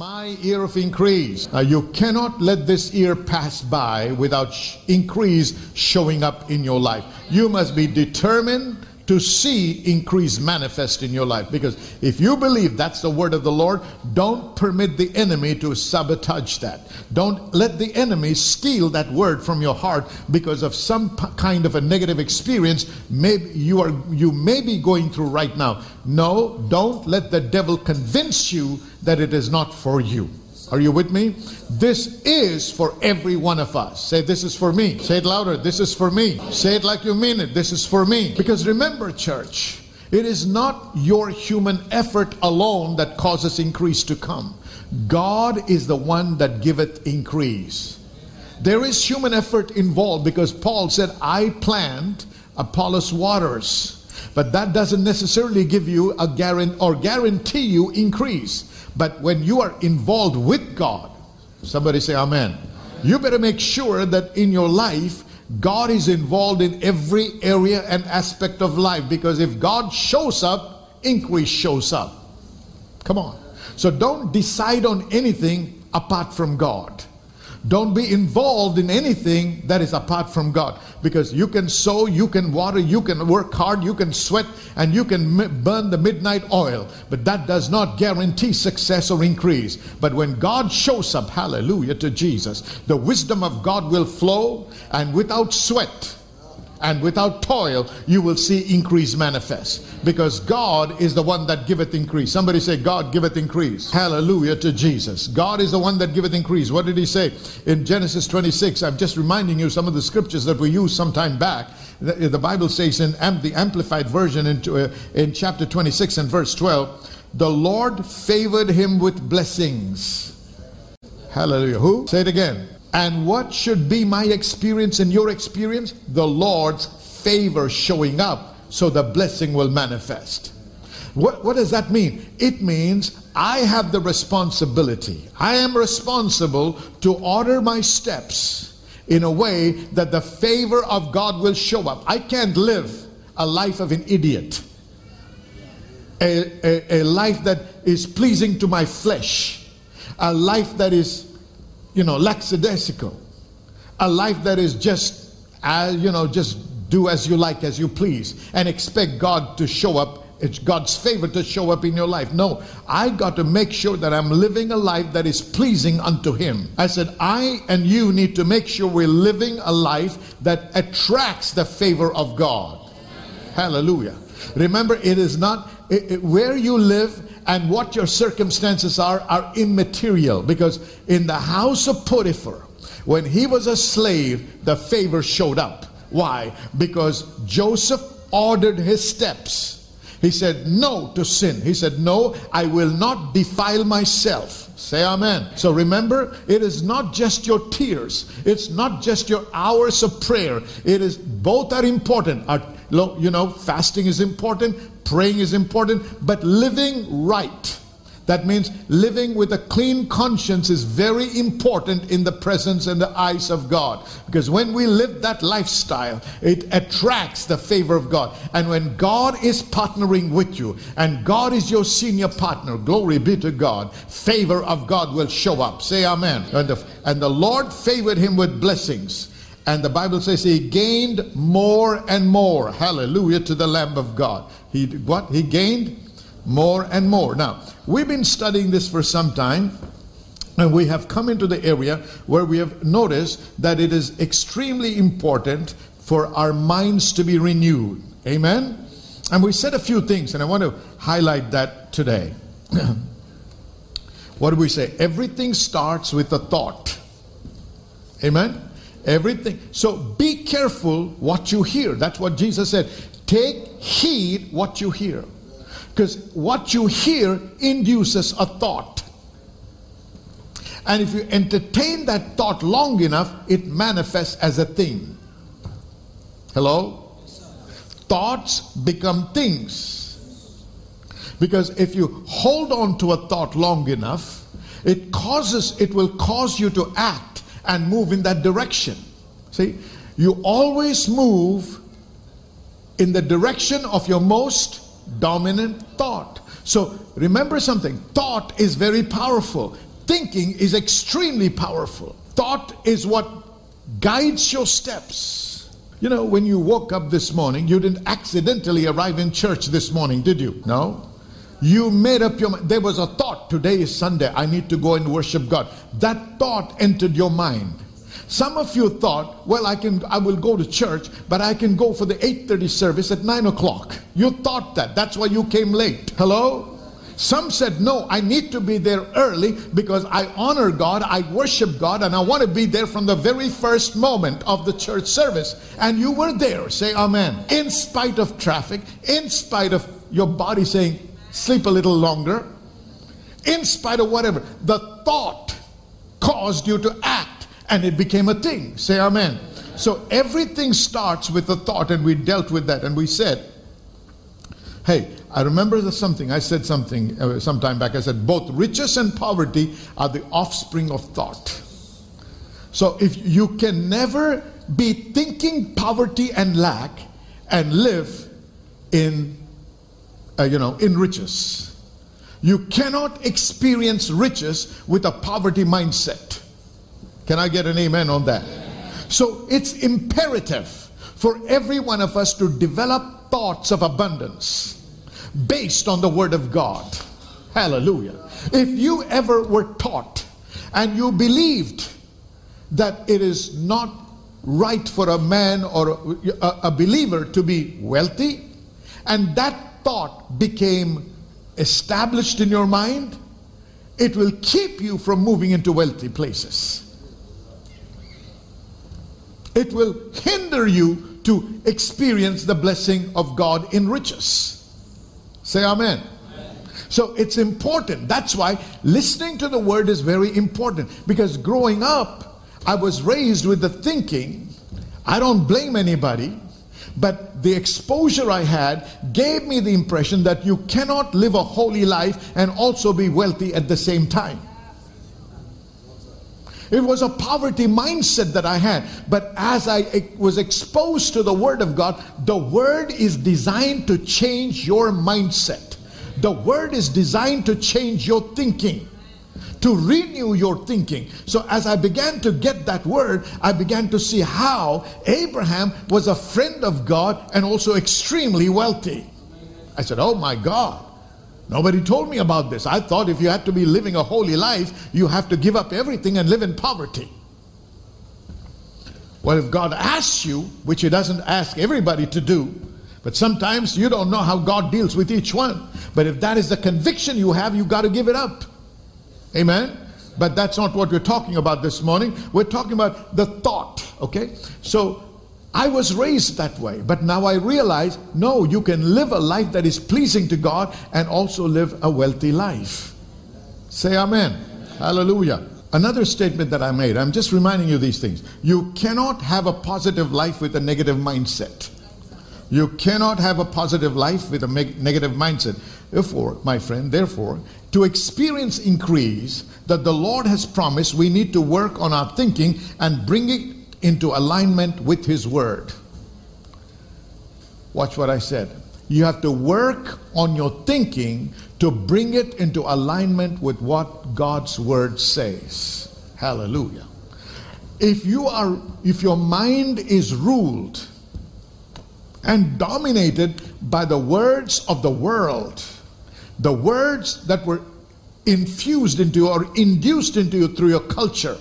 my year of increase. You cannot let this year pass by without sh- increase showing up in your life. You must be determined to see increase manifest in your life. Because if you believe that's the word of the Lord, don't permit the enemy to sabotage that. Don't let the enemy steal that word from your heart because of some p- kind of a negative experience maybe you are you may be going through right now. No, don't let the devil convince you that it is not for you. Are you with me? This is for every one of us. Say, This is for me. Say it louder. This is for me. Say it like you mean it. This is for me. Because remember, church, it is not your human effort alone that causes increase to come. God is the one that giveth increase. There is human effort involved because Paul said, I plant, Apollos waters. But that doesn't necessarily give you a guarantee or guarantee you increase. But when you are involved with God, somebody say amen. You better make sure that in your life, God is involved in every area and aspect of life because if God shows up, increase shows up. Come on. So don't decide on anything apart from God. Don't be involved in anything that is apart from God. Because you can sow, you can water, you can work hard, you can sweat, and you can burn the midnight oil. But that does not guarantee success or increase. But when God shows up, hallelujah to Jesus, the wisdom of God will flow, and without sweat, and without toil you will see increase manifest. Because god is the one that giveth increase. Somebody say god giveth increase. Hallelujah to jesus. God is the one that giveth increase. What did he say? In genesis 26 i'm just reminding you some of the scriptures that we used some time back. The, the bible says in the amplified version in, uh, in chapter 26 and verse 12 the lord favored him with blessings. Hallelujah. Who? Say it again and what should be my experience and your experience? The Lord's favor showing up so the blessing will manifest. What, what does that mean? It means I have the responsibility. I am responsible to order my steps in a way that the favor of God will show up. I can't live a life of an idiot, a, a, a life that is pleasing to my flesh, a life that is you know, lackadaisical, a life that is just, uh, you know, just do as you like, as you please, and expect God to show up. It's God's favor to show up in your life. No, I got to make sure that I'm living a life that is pleasing unto Him. I said, I and you need to make sure we're living a life that attracts the favor of God. Hallelujah. Remember, it is not where you live and what your circumstances are are immaterial because in the house of Potiphar when he was a slave the favor showed up why because Joseph ordered his steps he said no to sin he said no I will not defile myself Say amen. So remember, it is not just your tears. It's not just your hours of prayer. It is both are important. You know, fasting is important, praying is important, but living right that means living with a clean conscience is very important in the presence and the eyes of God. Because when we live that lifestyle, it attracts the favor of God. And when God is partnering with you and God is your senior partner, glory be to God, favor of God will show up. Say amen. And the, and the Lord favored him with blessings. And the Bible says he gained more and more. Hallelujah to the Lamb of God. He what? He gained more and more. Now, we've been studying this for some time. And we have come into the area where we have noticed that it is extremely important for our minds to be renewed. Amen? And we said a few things, and I want to highlight that today. what do we say? Everything starts with a thought. Amen? Everything. So be careful what you hear. That's what Jesus said. Take heed what you hear. Because what you hear induces a thought. And if you entertain that thought long enough, it manifests as a thing. Hello? Thoughts become things. Because if you hold on to a thought long enough, it causes it will cause you to act and move in that direction. See, you always move in the direction of your most dominant thought. So remember something thought is very powerful. thinking is extremely powerful. Thought is what guides your steps. You know, when you woke up this morning, you didn't accidentally arrive in church this morning, did you? No. You made up your mind. There was a thought, today is Sunday, I need to go and worship God. That thought entered your mind. Some of you thought, well, I can I will go to church, but I can go for the 8:30 service at 9 o'clock. You thought that. That's why you came late. Hello? Some said, No, I need to be there early because I honor God, I worship God, and I want to be there from the very first moment of the church service. And you were there. Say amen. In spite of traffic, in spite of your body saying, Sleep a little longer, in spite of whatever, the thought caused you to act and it became a thing. Say amen. So everything starts with a thought, and we dealt with that and we said, Hey, I remember something. I said something uh, some time back. I said, both riches and poverty are the offspring of thought. So if you can never be thinking poverty and lack and live in, uh, you know, in riches. You cannot experience riches with a poverty mindset. Can I get an amen on that? So it's imperative for every one of us to develop thoughts of abundance based on the Word of God. Hallelujah. If you ever were taught and you believed that it is not right for a man or a, a believer to be wealthy, and that thought became established in your mind, it will keep you from moving into wealthy places. It will hinder you to experience the blessing of God in riches. Say amen. So it's important. That's why listening to the word is very important. Because growing up, I was raised with the thinking, I don't blame anybody, but the exposure I had gave me the impression that you cannot live a holy life and also be wealthy at the same time. It was a poverty mindset that I had. But as I was exposed to the Word of God, the Word is designed to change your mindset. The Word is designed to change your thinking, to renew your thinking. So as I began to get that Word, I began to see how Abraham was a friend of God and also extremely wealthy. I said, Oh my God. Nobody told me about this. I thought if you had to be living a holy life, you have to give up everything and live in poverty. Well, if God asks you, which He doesn't ask everybody to do, but sometimes you don't know how God deals with each one. But if that is the conviction you have, you got to give it up. Amen? But that's not what we're talking about this morning. We're talking about the thought, okay? So I was raised that way, but now I realize no, you can live a life that is pleasing to God and also live a wealthy life. Say amen. Hallelujah. Another statement that I made, I'm just reminding you these things. You cannot have a positive life with a negative mindset. You cannot have a positive life with a negative mindset. Therefore, my friend, therefore, to experience increase that the Lord has promised, we need to work on our thinking and bring it into alignment with His Word. Watch what I said. You have to work on your thinking to bring it into alignment with what God's Word says. Hallelujah. If you are if your mind is ruled and dominated by the words of the world, the words that were infused into you or induced into you through your culture,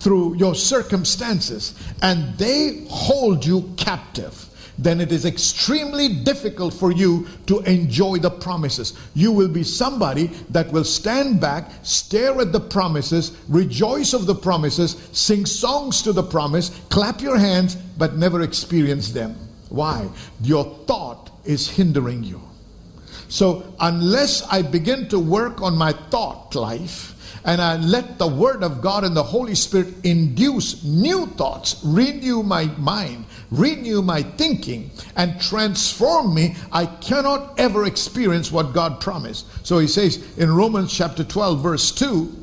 through your circumstances and they hold you captive, then it is extremely difficult for you to enjoy the promises. You will be somebody that will stand back, stare at the promises, rejoice of the promises, sing songs to the promise, clap your hands, but never experience them. Why? Your thought is hindering you. So, unless I begin to work on my thought life, and I let the Word of God and the Holy Spirit induce new thoughts, renew my mind, renew my thinking, and transform me, I cannot ever experience what God promised. So he says in Romans chapter 12, verse 2,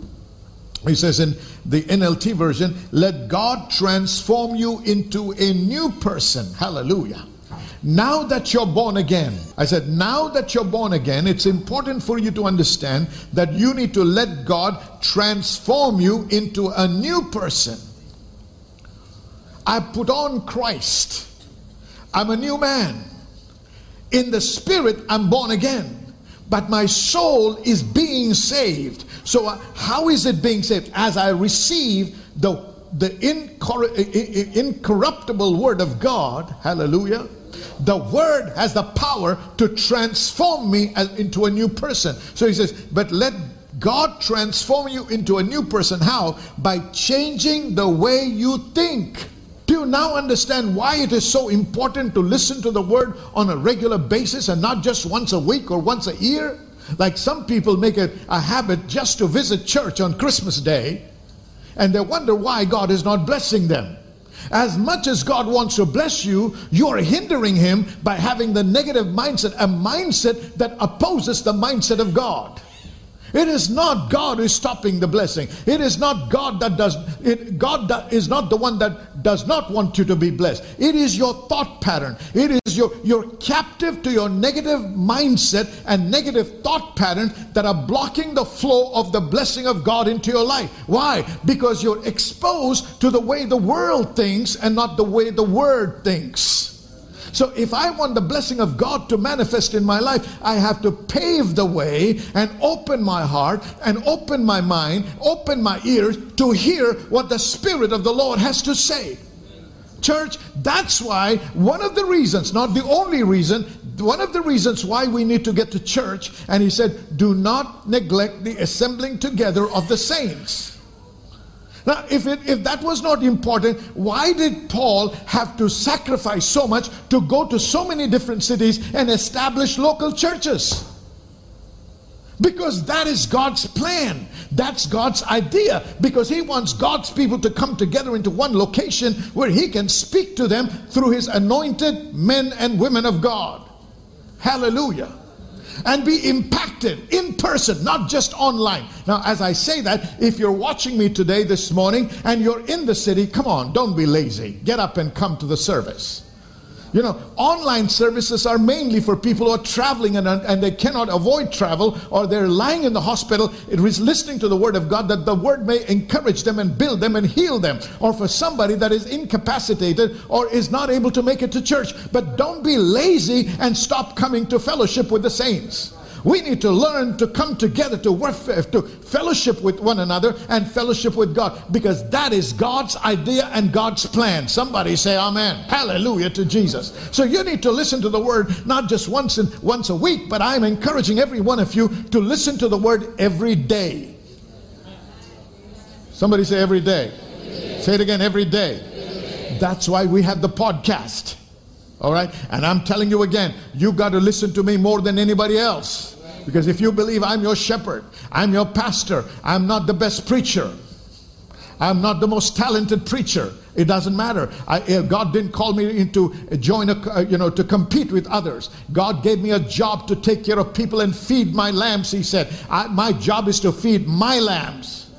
he says in the NLT version, let God transform you into a new person. Hallelujah. Now that you're born again, I said, now that you're born again, it's important for you to understand that you need to let God transform you into a new person. I put on Christ. I'm a new man. In the spirit, I'm born again. But my soul is being saved. So, uh, how is it being saved? As I receive the, the incor- incorruptible word of God, hallelujah. The word has the power to transform me into a new person. So he says, but let God transform you into a new person. How? By changing the way you think. Do you now understand why it is so important to listen to the word on a regular basis and not just once a week or once a year? Like some people make it a habit just to visit church on Christmas Day and they wonder why God is not blessing them. As much as God wants to bless you, you're hindering Him by having the negative mindset, a mindset that opposes the mindset of God. It is not God who is stopping the blessing. It is not God that does it. God that is not the one that does not want you to be blessed. It is your thought pattern. It is your you're captive to your negative mindset and negative thought pattern that are blocking the flow of the blessing of God into your life. Why? Because you're exposed to the way the world thinks and not the way the word thinks. So if I want the blessing of God to manifest in my life, I have to pave the way and open my heart and open my mind, open my ears to hear what the Spirit of the Lord has to say. Church, that's why one of the reasons, not the only reason, one of the reasons why we need to get to church, and he said, do not neglect the assembling together of the saints. Now, if, it, if that was not important, why did Paul have to sacrifice so much to go to so many different cities and establish local churches? Because that is God's plan. That's God's idea. Because He wants God's people to come together into one location where He can speak to them through His anointed men and women of God. Hallelujah and be impacted in person, not just online. Now, as I say that, if you're watching me today, this morning, and you're in the city, come on, don't be lazy. Get up and come to the service. You know, online services are mainly for people who are traveling and, and they cannot avoid travel or they're lying in the hospital. It is listening to the Word of God that the Word may encourage them and build them and heal them. Or for somebody that is incapacitated or is not able to make it to church. But don't be lazy and stop coming to fellowship with the saints. We need to learn to come together to work, to fellowship with one another and fellowship with God because that is God's idea and God's plan. Somebody say amen. Hallelujah to Jesus. So you need to listen to the word not just once in, once a week, but I'm encouraging every one of you to listen to the word every day. Somebody say every day. Say it again every day. That's why we have the podcast. All right? And I'm telling you again, you've got to listen to me more than anybody else. Because if you believe I'm your shepherd, I'm your pastor, I'm not the best preacher, I'm not the most talented preacher. It doesn't matter. I, eh, God didn't call me into join a, uh, you know, to compete with others. God gave me a job to take care of people and feed my lambs. He said, my job is to feed my lambs.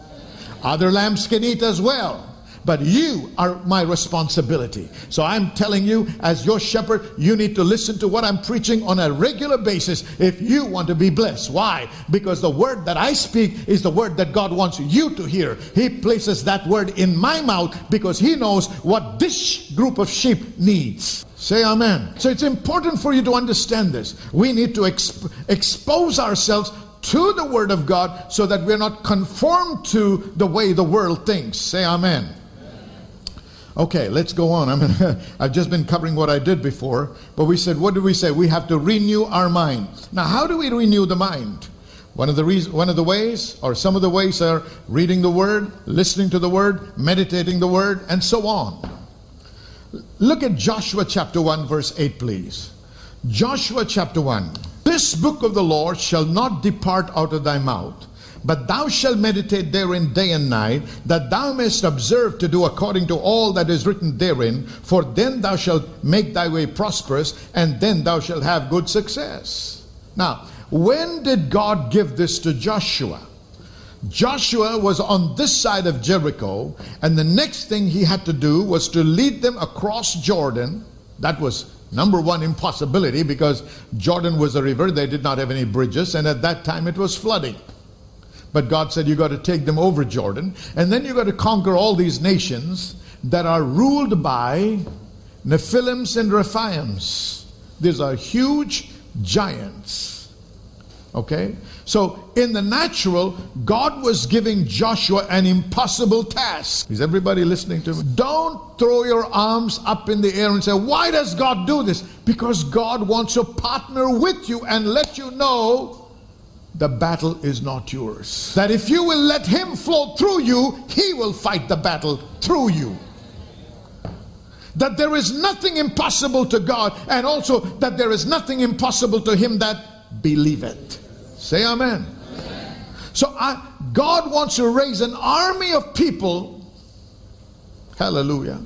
Other lambs can eat as well but you are my responsibility. So I'm telling you, as your shepherd, you need to listen to what I'm preaching on a regular basis if you want to be blessed. Why? Because the word that I speak is the word that God wants you to hear. He places that word in my mouth because He knows what this group of sheep needs. Say amen. So it's important for you to understand this. We need to exp- expose ourselves to the Word of God so that we're not conformed to the way the world thinks. Say amen. Okay, let's go on. I mean, I've just been covering what I did before, but we said, what did we say? We have to renew our mind. Now, how do we renew the mind? One of the reasons, one of the ways, or some of the ways, are reading the Word, listening to the Word, meditating the Word, and so on. Look at Joshua chapter 1, verse 8, please. Joshua chapter 1. This book of the Lord shall not depart out of thy mouth but thou shalt meditate therein day and night, that thou mayest observe to do according to all that is written therein, for then thou shalt make thy way prosperous, and then thou shalt have good success. Now, when did God give this to Joshua? Joshua was on this side of Jericho, and the next thing he had to do was to lead them across Jordan. That was Number one, impossibility because Jordan was a river, they did not have any bridges, and at that time it was flooding. But God said, You got to take them over Jordan, and then you got to conquer all these nations that are ruled by Nephilims and Rephaims. These are huge giants. Okay? So, in the natural, God was giving Joshua an impossible task. Is everybody listening to me? Don't throw your arms up in the air and say, Why does God do this? Because God wants to partner with you and let you know the battle is not yours. That if you will let Him flow through you, He will fight the battle through you that there is nothing impossible to God, and also that there is nothing impossible to him that believeth. Say amen. amen. So I, God wants to raise an army of people, hallelujah,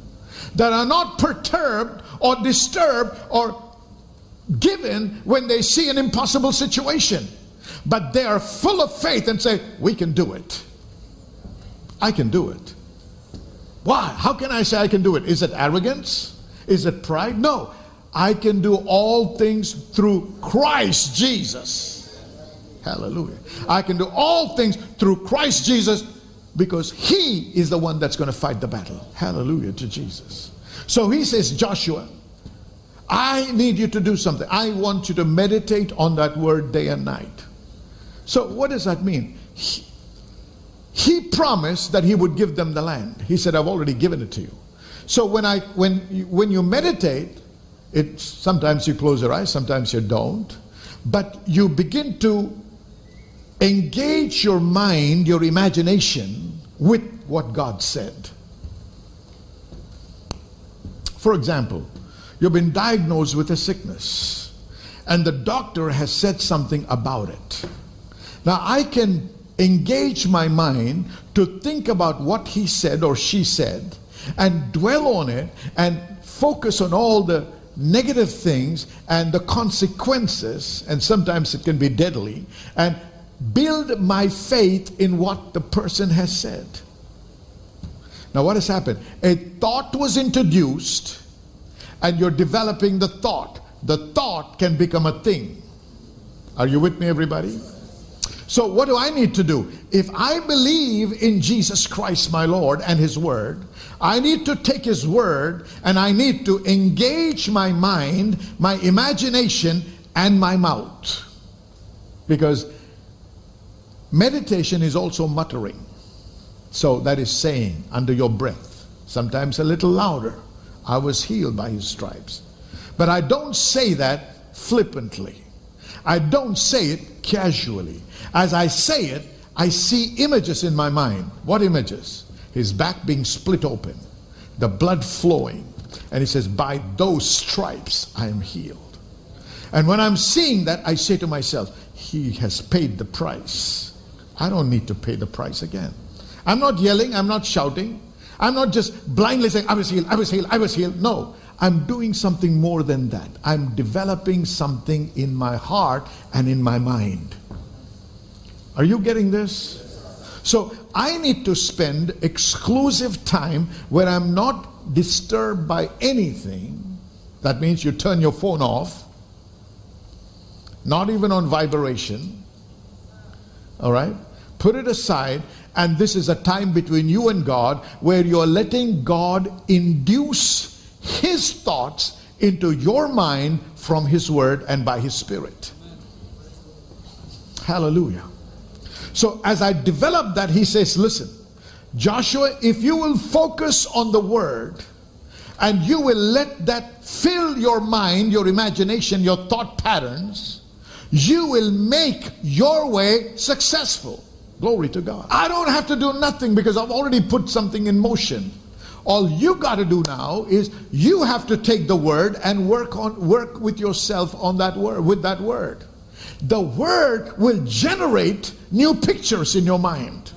that are not perturbed or disturbed or given when they see an impossible situation, but they are full of faith and say, We can do it. I can do it. Why? How can I say I can do it? Is it arrogance? Is it pride? No. I can do all things through Christ Jesus. Hallelujah. I can do all things through Christ Jesus because He is the one that's going to fight the battle. Hallelujah to Jesus. So He says, Joshua, I need you to do something. I want you to meditate on that word day and night. So, what does that mean? He, he promised that he would give them the land. He said, I've already given it to you. So when I when when you meditate, it sometimes you close your eyes, sometimes you don't, but you begin to engage your mind, your imagination with what God said. For example, you've been diagnosed with a sickness and the doctor has said something about it. Now I can engage my mind to think about what he said or she said and dwell on it and focus on all the negative things and the consequences, and sometimes it can be deadly, and build my faith in what the person has said. Now, what has happened? A thought was introduced, and you're developing the thought. The thought can become a thing. Are you with me, everybody? So, what do I need to do? If I believe in Jesus Christ, my Lord, and His Word, I need to take His Word and I need to engage my mind, my imagination, and my mouth. Because meditation is also muttering. So, that is saying under your breath, sometimes a little louder, I was healed by His stripes. But I don't say that flippantly. I don't say it casually. As I say it, I see images in my mind. What images? His back being split open, the blood flowing. And he says, By those stripes I am healed. And when I'm seeing that, I say to myself, He has paid the price. I don't need to pay the price again. I'm not yelling, I'm not shouting. I'm not just blindly saying, I was healed, I was healed, I was healed. No, I'm doing something more than that. I'm developing something in my heart and in my mind. Are you getting this? So I need to spend exclusive time where I'm not disturbed by anything. That means you turn your phone off, not even on vibration. All right? Put it aside, and this is a time between you and God where you're letting God induce His thoughts into your mind from His Word and by His Spirit. Hallelujah. So as I develop that, he says, listen, Joshua, if you will focus on the word and you will let that fill your mind, your imagination, your thought patterns, you will make your way successful. Glory to God. I don't have to do nothing because I've already put something in motion. All you got to do now is you have to take the word and work on work with yourself on that word with that word the word will generate new pictures in your mind.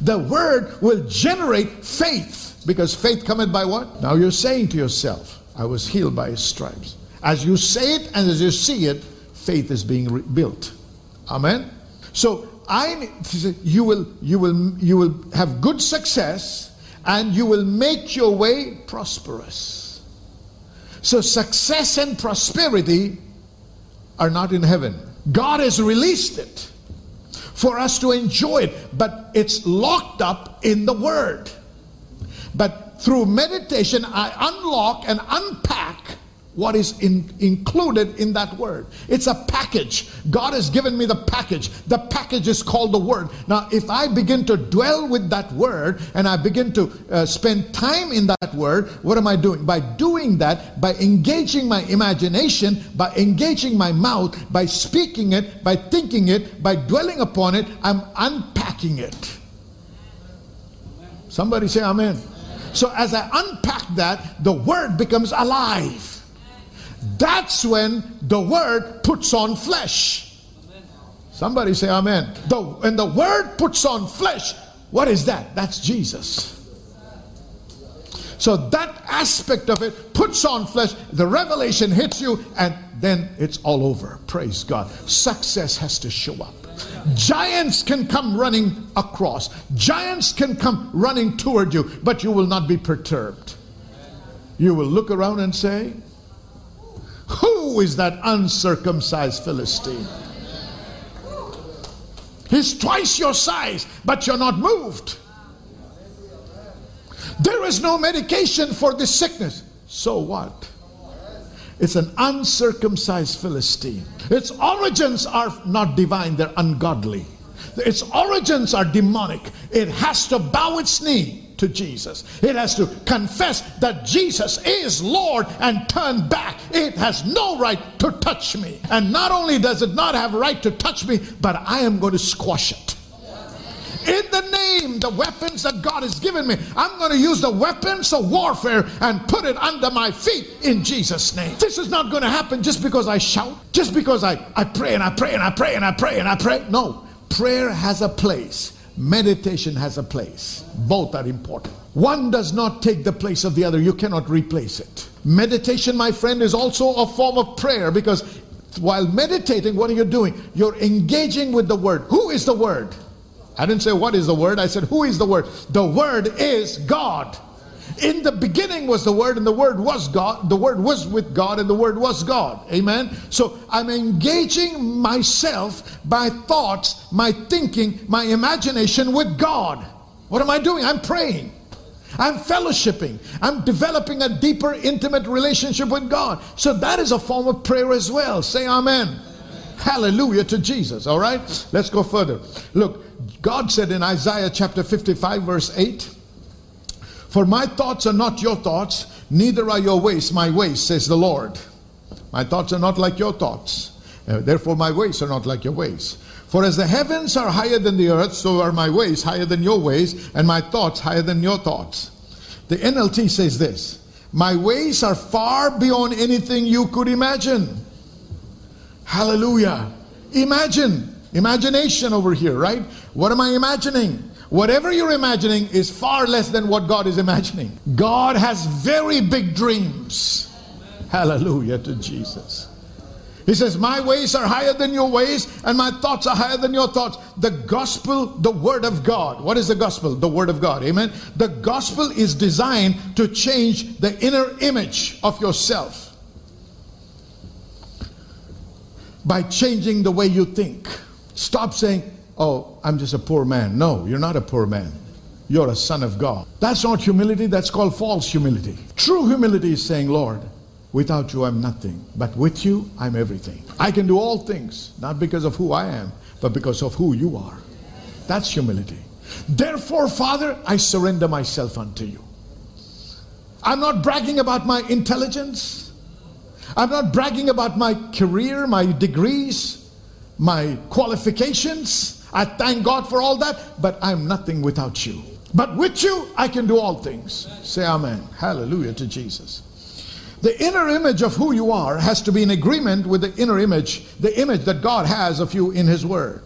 The word will generate faith because faith cometh by what? Now you're saying to yourself, I was healed by his stripes. As you say it and as you see it, faith is being rebuilt. Amen. So I you will you will you will have good success and you will make your way prosperous. So success and prosperity are not in heaven. God has released it for us to enjoy it, but it's locked up in the Word. But through meditation, I unlock and unpack what is in, included in that word. It's a package. God has given me the package. The package is called the word. Now, if I begin to dwell with that word and I begin to uh, spend time in that word, what am I doing? By doing that, by engaging my imagination, by engaging my mouth, by speaking it, by thinking it, by dwelling upon it, I'm unpacking it. Somebody say amen. So as I unpack that, the word becomes alive. That's when the word puts on flesh. Somebody say amen. The, when the word puts on flesh, what is that? That's Jesus. So that aspect of it puts on flesh, the revelation hits you, and then it's all over. Praise God. Success has to show up. Giants can come running across, giants can come running toward you, but you will not be perturbed. You will look around and say, who is that uncircumcised Philistine? He's twice your size, but you're not moved. There is no medication for this sickness. So what? It's an uncircumcised Philistine. Its origins are not divine, they're ungodly. Its origins are demonic. It has to bow its knee to Jesus. It has to confess that Jesus is Lord and turn back. It has no right to touch me. And not only does it not have right to touch me, but I am going to squash it. In the name, the weapons that God has given me, I'm going to use the weapons of warfare and put it under my feet in Jesus' name. This is not going to happen just because I shout, just because I, I pray and I pray and I pray and I pray and I pray. No, prayer has a place meditation has a place. Both are important. One does not take the place of the other. You cannot replace it. Meditation, my friend, is also a form of prayer because while meditating, what are you doing? You're engaging with the Word. Who is the Word? I didn't say what is the Word, I said who is the Word? The Word is God. In the beginning was the Word, and the Word was God. The Word was with God, and the Word was God. Amen. So I'm engaging myself by thoughts, my thinking, my imagination with God. What am I doing? I'm praying. I'm fellowshipping. I'm developing a deeper, intimate relationship with God. So that is a form of prayer as well. Say amen. amen. Hallelujah to Jesus. All right? Let's go further. Look, God said in Isaiah chapter 55, verse 8, for my thoughts are not your thoughts, neither are your ways my ways, says the Lord. My thoughts are not like your thoughts. Uh, therefore, my ways are not like your ways. For as the heavens are higher than the earth, so are my ways higher than your ways, and my thoughts higher than your thoughts. The NLT says this My ways are far beyond anything you could imagine. Hallelujah. Imagine. Imagination over here, right? What am I imagining? Whatever you're imagining is far less than what God is imagining. God has very big dreams. Hallelujah to Jesus. He says, My ways are higher than your ways, and my thoughts are higher than your thoughts. The gospel, the word of God. What is the gospel? The word of God. Amen. The gospel is designed to change the inner image of yourself by changing the way you think. Stop saying, oh, I'm just a poor man. No, you're not a poor man. You're a son of God. That's not humility, that's called false humility. True humility is saying, Lord, without you I'm nothing, but with you I'm everything. I can do all things, not because of who I am, but because of who you are. That's humility. Therefore, Father, I surrender myself unto you. I'm not bragging about my intelligence. I'm not bragging about my career, my degrees, my qualifications. I thank God for all that, but I'm nothing without you. But with you, I can do all things. Say amen. Hallelujah to Jesus. The inner image of who you are has to be in agreement with the inner image, the image that God has of you in His Word.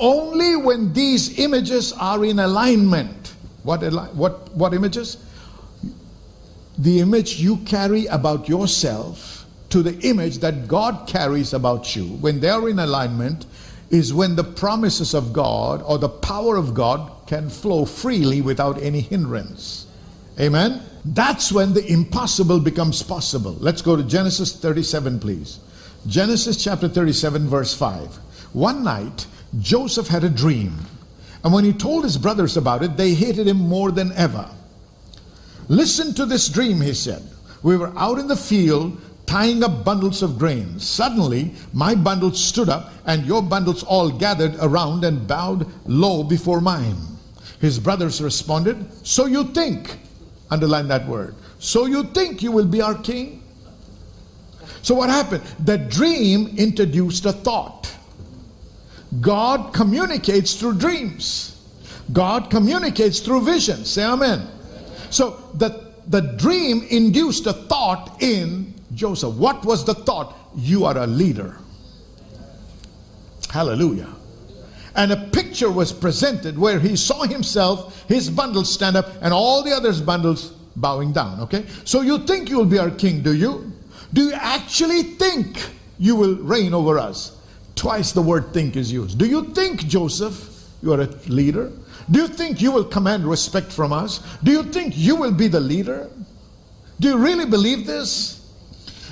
Only when these images are in alignment. What, what, what images? The image you carry about yourself to the image that God carries about you. When they are in alignment, is when the promises of God or the power of God can flow freely without any hindrance. Amen. That's when the impossible becomes possible. Let's go to Genesis 37, please. Genesis chapter 37, verse 5. One night, Joseph had a dream. And when he told his brothers about it, they hated him more than ever. Listen to this dream, he said. We were out in the field tying up bundles of grain. Suddenly, my bundles stood up, and your bundles all gathered around and bowed low before mine. His brothers responded, So you think, underline that word, so you think you will be our king? So what happened? The dream introduced a thought. God communicates through dreams. God communicates through visions. Say amen. So the, the dream induced a thought in Joseph. What was the thought? You are a leader. Hallelujah. And a picture was presented where he saw himself, his bundles stand up, and all the others' bundles bowing down. Okay? So you think you'll be our king, do you? Do you actually think you will reign over us? Twice the word think is used. Do you think, Joseph, you are a leader? Do you think you will command respect from us? Do you think you will be the leader? Do you really believe this?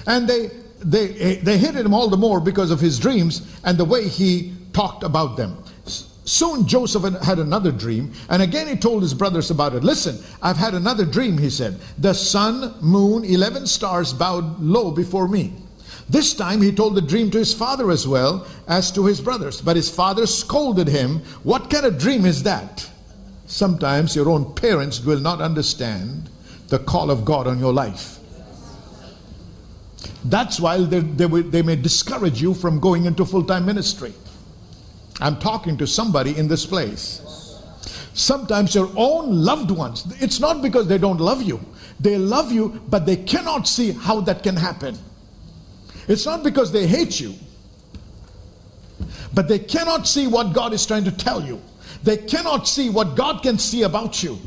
And they they eh, they hated him all the more because of his dreams and the way he talked about them. Soon Joseph had another dream, and again he told his brothers about it. Listen, I've had another dream, he said. The sun, moon, 11 stars bowed low before me. This time he told the dream to his father as well as to his brothers. But his father scolded him. What kind of dream is that? Sometimes your own parents will not understand the call of God on your life. That's why they, they, they may discourage you from going into full time ministry. I'm talking to somebody in this place. Sometimes your own loved ones, it's not because they don't love you, they love you, but they cannot see how that can happen. It's not because they hate you, but they cannot see what God is trying to tell you. They cannot see what God can see about you.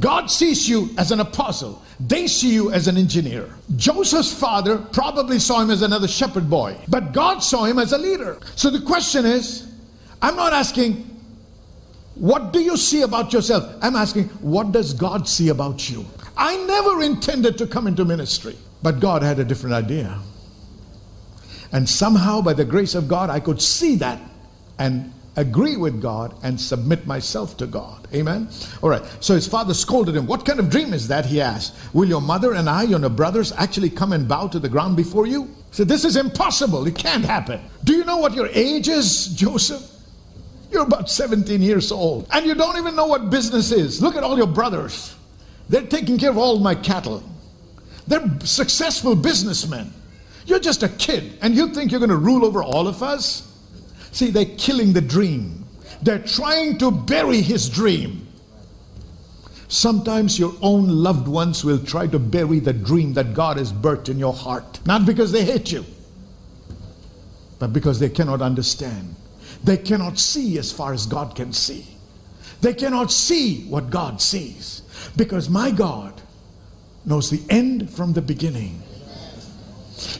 God sees you as an apostle. They see you as an engineer. Joseph's father probably saw him as another shepherd boy, but God saw him as a leader. So the question is I'm not asking, what do you see about yourself? I'm asking, what does God see about you? I never intended to come into ministry, but God had a different idea. And somehow, by the grace of God, I could see that and agree with God and submit myself to God. Amen? All right. So his father scolded him. What kind of dream is that? He asked. Will your mother and I, your brothers, actually come and bow to the ground before you? He said, This is impossible. It can't happen. Do you know what your age is, Joseph? You're about 17 years old. And you don't even know what business is. Look at all your brothers. They're taking care of all my cattle. They're successful businessmen. You're just a kid, and you think you're going to rule over all of us? See, they're killing the dream. They're trying to bury his dream. Sometimes your own loved ones will try to bury the dream that God has birthed in your heart. Not because they hate you, but because they cannot understand. They cannot see as far as God can see. They cannot see what God sees. Because my God knows the end from the beginning.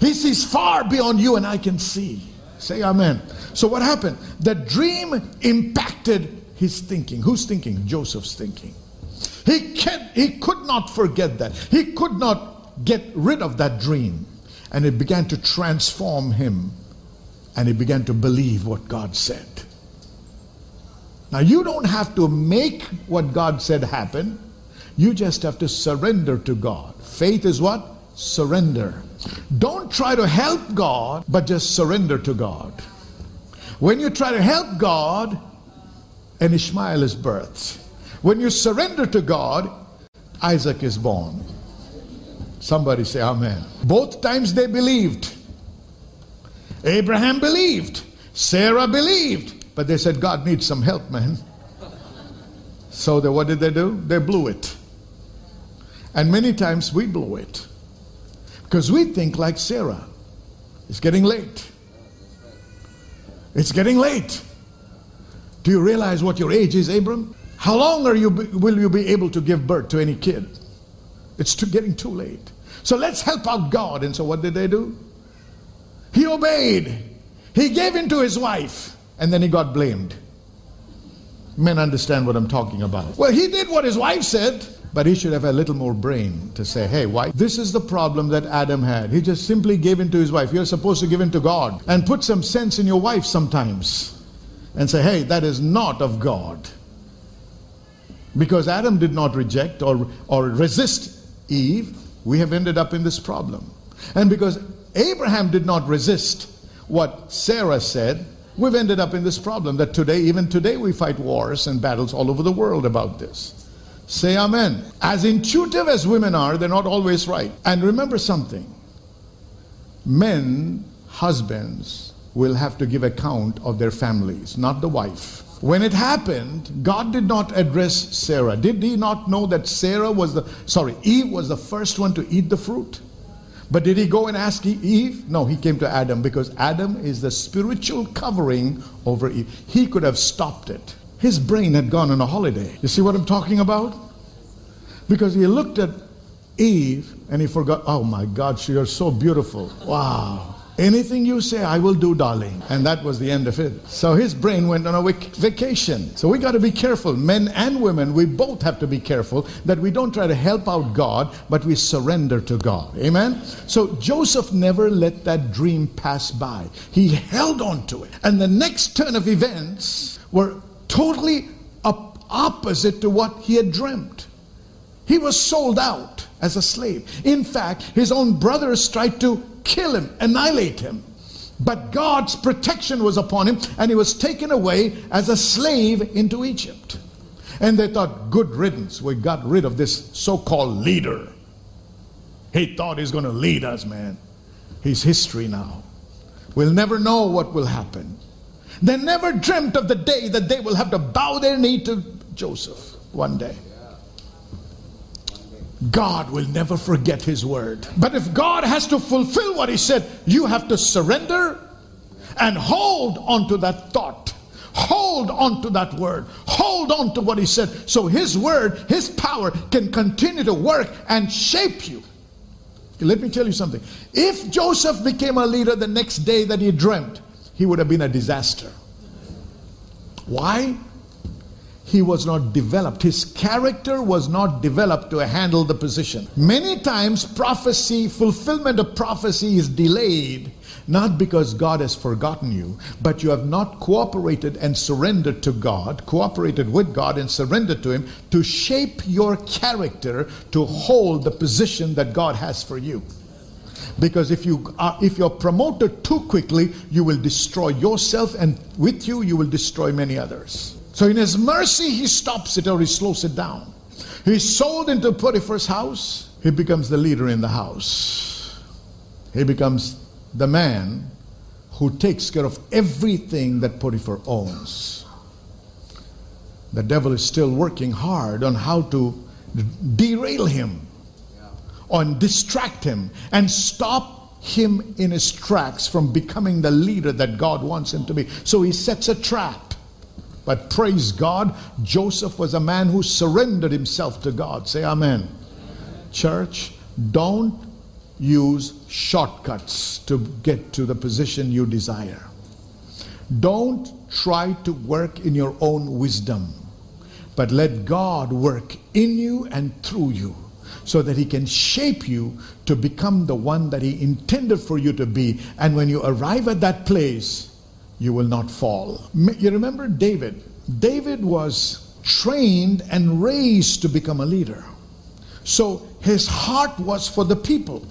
He sees far beyond you and I can see. Say amen. So what happened? The dream impacted his thinking. Who's thinking? Joseph's thinking. He, can, he could not forget that. He could not get rid of that dream. And it began to transform him. And he began to believe what God said. Now, you don't have to make what God said happen. You just have to surrender to God. Faith is what? Surrender. Don't try to help God, but just surrender to God. When you try to help God, an Ishmael is birthed. When you surrender to God, Isaac is born. Somebody say amen. Both times they believed. Abraham believed. Sarah believed. But they said, God needs some help, man. So they, what did they do? They blew it. And many times we blow it. Because we think like Sarah. It's getting late. It's getting late. Do you realize what your age is, Abram? How long are you, will you be able to give birth to any kid? It's too, getting too late. So let's help out God. And so what did they do? He obeyed. He gave in to his wife. And then he got blamed. Men understand what I'm talking about. Well, he did what his wife said. But he should have a little more brain to say, hey, why? This is the problem that Adam had. He just simply gave in to his wife. You're supposed to give in to God. And put some sense in your wife sometimes. And say, hey, that is not of God. Because Adam did not reject or, or resist Eve, we have ended up in this problem. And because Abraham did not resist what Sarah said, we've ended up in this problem that today, even today, we fight wars and battles all over the world about this. Say amen. As intuitive as women are, they're not always right. And remember something men, husbands, will have to give account of their families, not the wife. When it happened, God did not address Sarah. Did he not know that Sarah was the, sorry, Eve was the first one to eat the fruit? But did he go and ask Eve? No, he came to Adam because Adam is the spiritual covering over Eve. He could have stopped it. His brain had gone on a holiday. You see what I'm talking about? Because he looked at Eve and he forgot, oh my God, she is so beautiful. Wow. Anything you say, I will do, darling. And that was the end of it. So his brain went on a vacation. So we got to be careful. Men and women, we both have to be careful that we don't try to help out God, but we surrender to God. Amen? So Joseph never let that dream pass by. He held on to it. And the next turn of events were totally opposite to what he had dreamt. He was sold out as a slave. In fact, his own brothers tried to kill him, annihilate him. But God's protection was upon him, and he was taken away as a slave into Egypt. And they thought, good riddance, we got rid of this so called leader. He thought he's going to lead us, man. He's history now. We'll never know what will happen. They never dreamt of the day that they will have to bow their knee to Joseph one day. God will never forget his word. But if God has to fulfill what he said, you have to surrender and hold on to that thought. Hold on to that word. Hold on to what he said. So his word, his power can continue to work and shape you. Let me tell you something. If Joseph became a leader the next day that he dreamt, he would have been a disaster. Why? he was not developed. His character was not developed to handle the position. Many times, prophecy, fulfillment of prophecy is delayed, not because God has forgotten you, but you have not cooperated and surrendered to God, cooperated with God and surrendered to Him to shape your character to hold the position that God has for you. Because if you are, if you're promoted too quickly, you will destroy yourself, and with you, you will destroy many others. So in his mercy, he stops it or he slows it down. He's sold into Potiphar's house. He becomes the leader in the house. He becomes the man who takes care of everything that Potiphar owns. The devil is still working hard on how to derail him, on distract him, and stop him in his tracks from becoming the leader that God wants him to be. So he sets a trap. But praise God, Joseph was a man who surrendered himself to God. Say amen. amen. Church, don't use shortcuts to get to the position you desire. Don't try to work in your own wisdom, but let God work in you and through you so that He can shape you to become the one that He intended for you to be. And when you arrive at that place, you will not fall. You remember David? David was trained and raised to become a leader. So his heart was for the people.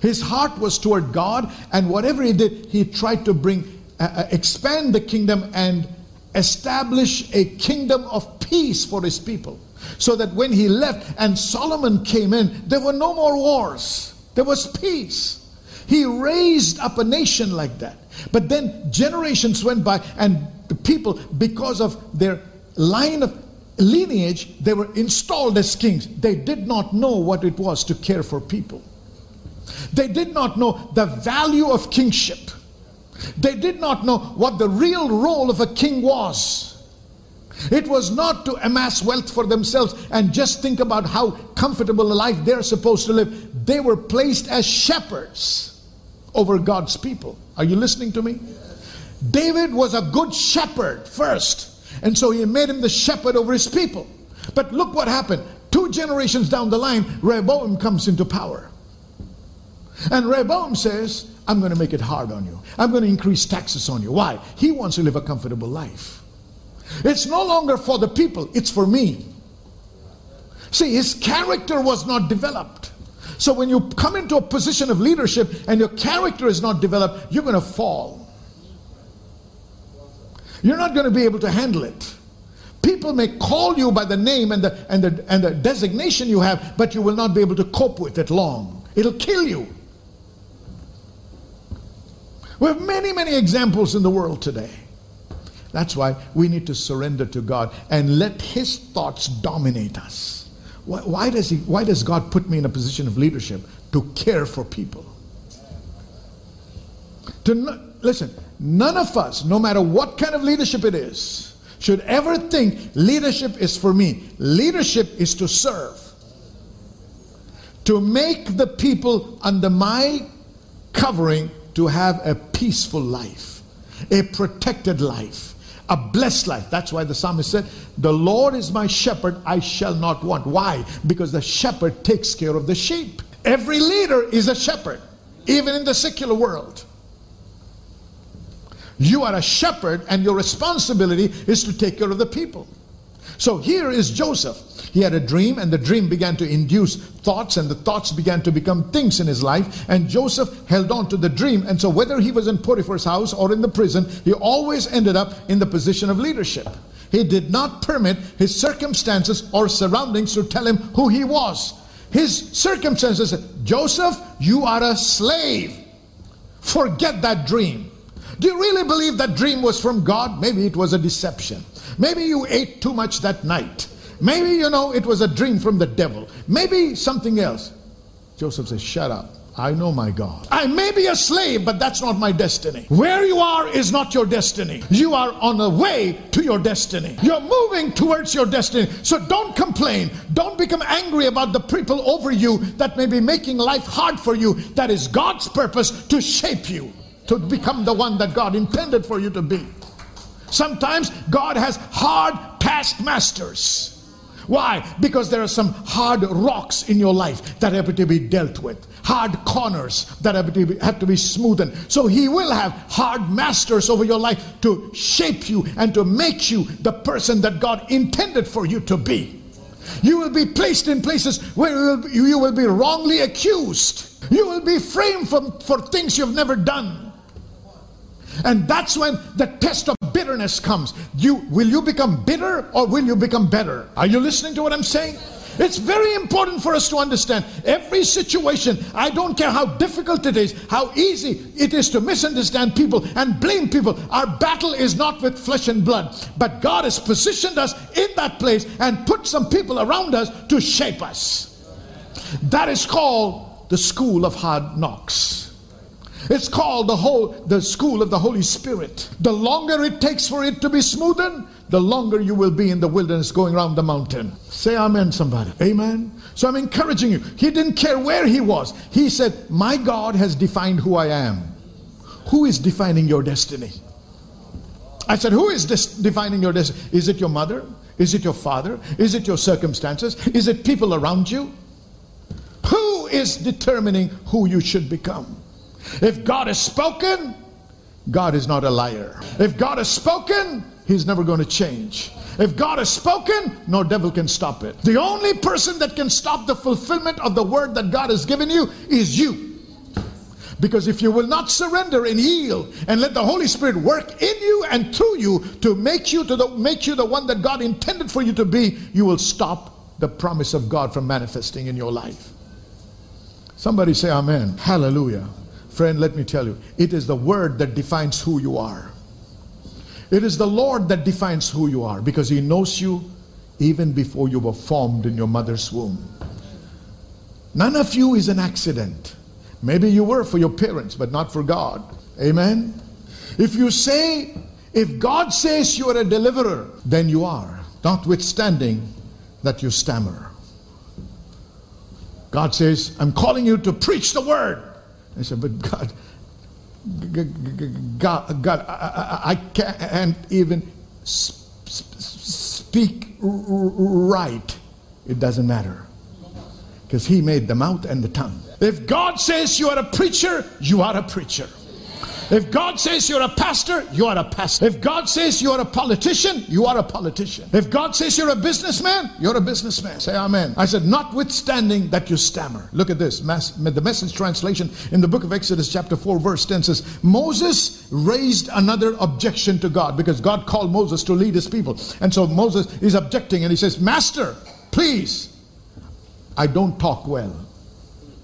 His heart was toward God, and whatever he did, he tried to bring, uh, uh expand the kingdom and establish a kingdom of peace for his people. So that when he left and Solomon came in, there were no more wars, there was peace. He raised up a nation like that. But then generations went by, and the people, because of their line of lineage, they were installed as kings. They did not know what it was to care for people. They did not know the value of kingship. They did not know what the real role of a king was. It was not to amass wealth for themselves and just think about how comfortable a life they're supposed to live. They were placed as shepherds over God's people. Are you listening to me? David was a good shepherd first, and so he made him the shepherd over his people. But look what happened. Two generations down the line, Rehoboam comes into power. And Rehoboam says, I'm going to make it hard on you. I'm going to increase taxes on you. Why? He wants to live a comfortable life. It's no longer for the people, it's for me. See, his character was not developed. So when you come into a position of leadership and your character is not developed, you're going to fall. You're not going to be able to handle it. People may call you by the name and the, and, the, and the designation you have, but you will not be able to cope with it long. It'll kill you. We have many, many examples in the world today. That's why we need to surrender to God and let His thoughts dominate us. Why, why, does he, why does God put me in a position of leadership? To care for people. To listen, none of us, no matter what kind of leadership it is, should ever think leadership is for me. Leadership is to serve. To make the people under my covering to have a peaceful life, a protected life, a blessed life. That's why the psalmist said, The Lord is my shepherd, I shall not want. Why? Because the shepherd takes care of the sheep. Every leader is a shepherd, even in the secular world. You are a shepherd, and your responsibility is to take care of the people. So here is Joseph. He had a dream, and the dream began to induce thoughts, and the thoughts began to become things in his life. And Joseph held on to the dream. And so, whether he was in Potiphar's house or in the prison, he always ended up in the position of leadership. He did not permit his circumstances or surroundings to tell him who he was. His circumstances said, Joseph, you are a slave. Forget that dream. Do you really believe that dream was from God? Maybe it was a deception. Maybe you ate too much that night. Maybe, you know, it was a dream from the devil. Maybe something else. Joseph says, Shut up. I know my God. I may be a slave, but that's not my destiny. Where you are is not your destiny. You are on the way to your destiny. You're moving towards your destiny. So don't complain. Don't become angry about the people over you that may be making life hard for you. That is God's purpose to shape you to become the one that God intended for you to be. Sometimes God has hard taskmasters. Why? Because there are some hard rocks in your life that have to be dealt with, hard corners that have to be, have to be smoothened. So He will have hard masters over your life to shape you and to make you the person that God intended for you to be. You will be placed in places where you will, be wrongly accused. You will be framed for, for things you've never done. And that's when the test of bitterness comes. You will you become bitter or will you become better? Are you listening to what I'm saying? It's very important for us to understand every situation. I don't care how difficult it is, how easy it is to misunderstand people and blame people. Our battle is not with flesh and blood, but God has positioned us in that place and put some people around us to shape us. That is called the school of hard knocks. It's called the whole the school of the Holy Spirit. The longer it takes for it to be smoothened, the longer you will be in the wilderness going around the mountain. Say amen, somebody. Amen. So I'm encouraging you. He didn't care where he was. He said, My God has defined who I am. Who is defining your destiny? I said, Who is defining your destiny? Is it your mother? Is it your father? Is it your circumstances? Is it people around you? Who is determining who you should become? If God has spoken, God is not a liar. If God has spoken, He's never going to change. If God has spoken, no devil can stop it. The only person that can stop the fulfillment of the word that God has given you is you. Because if you will not surrender and yield and let the Holy Spirit work in you and through you to make you to the make you the one that God intended for you to be, you will stop the promise of God from manifesting in your life. Somebody say amen. Hallelujah. Friend, let me tell you, it is the word that defines who you are. It is the Lord that defines who you are because He knows you even before you were formed in your mother's womb. None of you is an accident. Maybe you were for your parents, but not for God. Amen. If you say, if God says you are a deliverer, then you are, notwithstanding that you stammer. God says, I'm calling you to preach the word. I said, but God, God, God I, I, can't even speak right, it doesn't matter. Because He made the mouth and the tongue. If God says you are a preacher, you are a preacher. If God says you're a pastor, you are a pastor. If God says you're a politician, you are a politician. If God says you're a businessman, you're a businessman. Say amen. I said, notwithstanding that you stammer. Look at this. The message translation in the book of Exodus, chapter 4, verse 10 says, Moses raised another objection to God because God called Moses to lead his people. And so Moses is objecting and he says, Master, please, I don't talk well.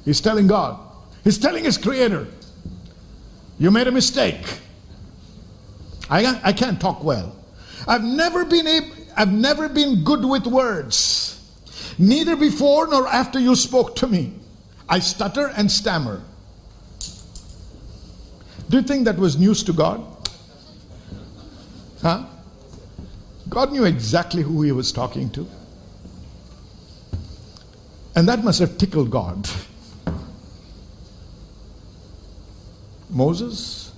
He's telling God, he's telling his creator, you made a mistake. I, I can't talk well. I've never been able, I've never been good with words. Neither before nor after you spoke to me. I stutter and stammer. Do you think that was news to God? Huh? God knew exactly who he was talking to. And that must have tickled God. Moses,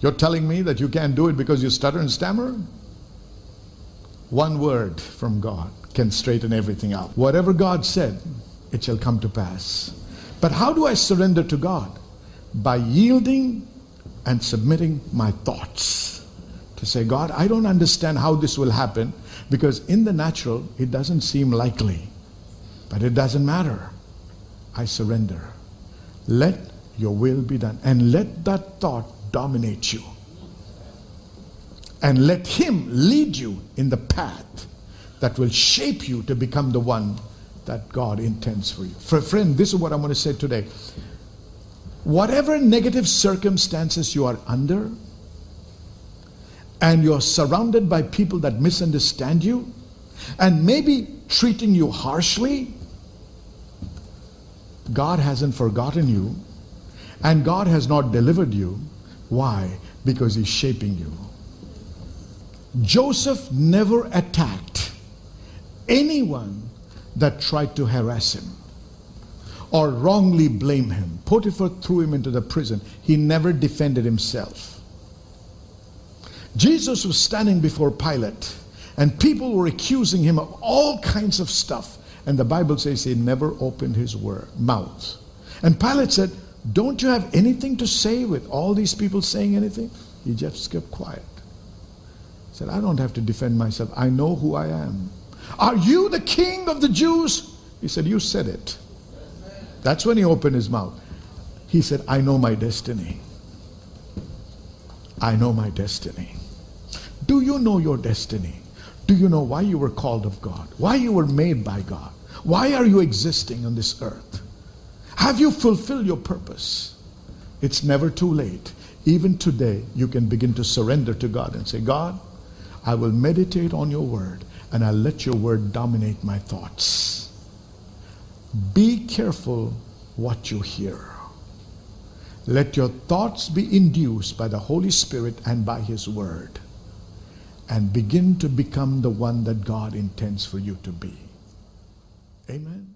you're telling me that you can't do it because you stutter and stammer? One word from God can straighten everything out. Whatever God said, it shall come to pass. But how do I surrender to God? By yielding and submitting my thoughts. To say, God, I don't understand how this will happen because in the natural, it doesn't seem likely. But it doesn't matter. I surrender. Let your will be done. And let that thought dominate you. And let Him lead you in the path that will shape you to become the one that God intends for you. For friend, this is what I'm going to say today. Whatever negative circumstances you are under, and you're surrounded by people that misunderstand you, and maybe treating you harshly, God hasn't forgotten you and God has not delivered you. Why? Because He's shaping you. Joseph never attacked anyone that tried to harass him or wrongly blame him. Potiphar threw him into the prison. He never defended himself. Jesus was standing before Pilate, and people were accusing him of all kinds of stuff. And the Bible says he never opened his word, mouth. And Pilate said, don't you have anything to say with all these people saying anything? He just kept quiet. He said, I don't have to defend myself. I know who I am. Are you the king of the Jews? He said, You said it. That's when he opened his mouth. He said, I know my destiny. I know my destiny. Do you know your destiny? Do you know why you were called of God? Why you were made by God? Why are you existing on this earth? Have you fulfilled your purpose? It's never too late. Even today, you can begin to surrender to God and say, God, I will meditate on your word and I'll let your word dominate my thoughts. Be careful what you hear. Let your thoughts be induced by the Holy Spirit and by His Word. And begin to become the one that God intends for you to be. Amen.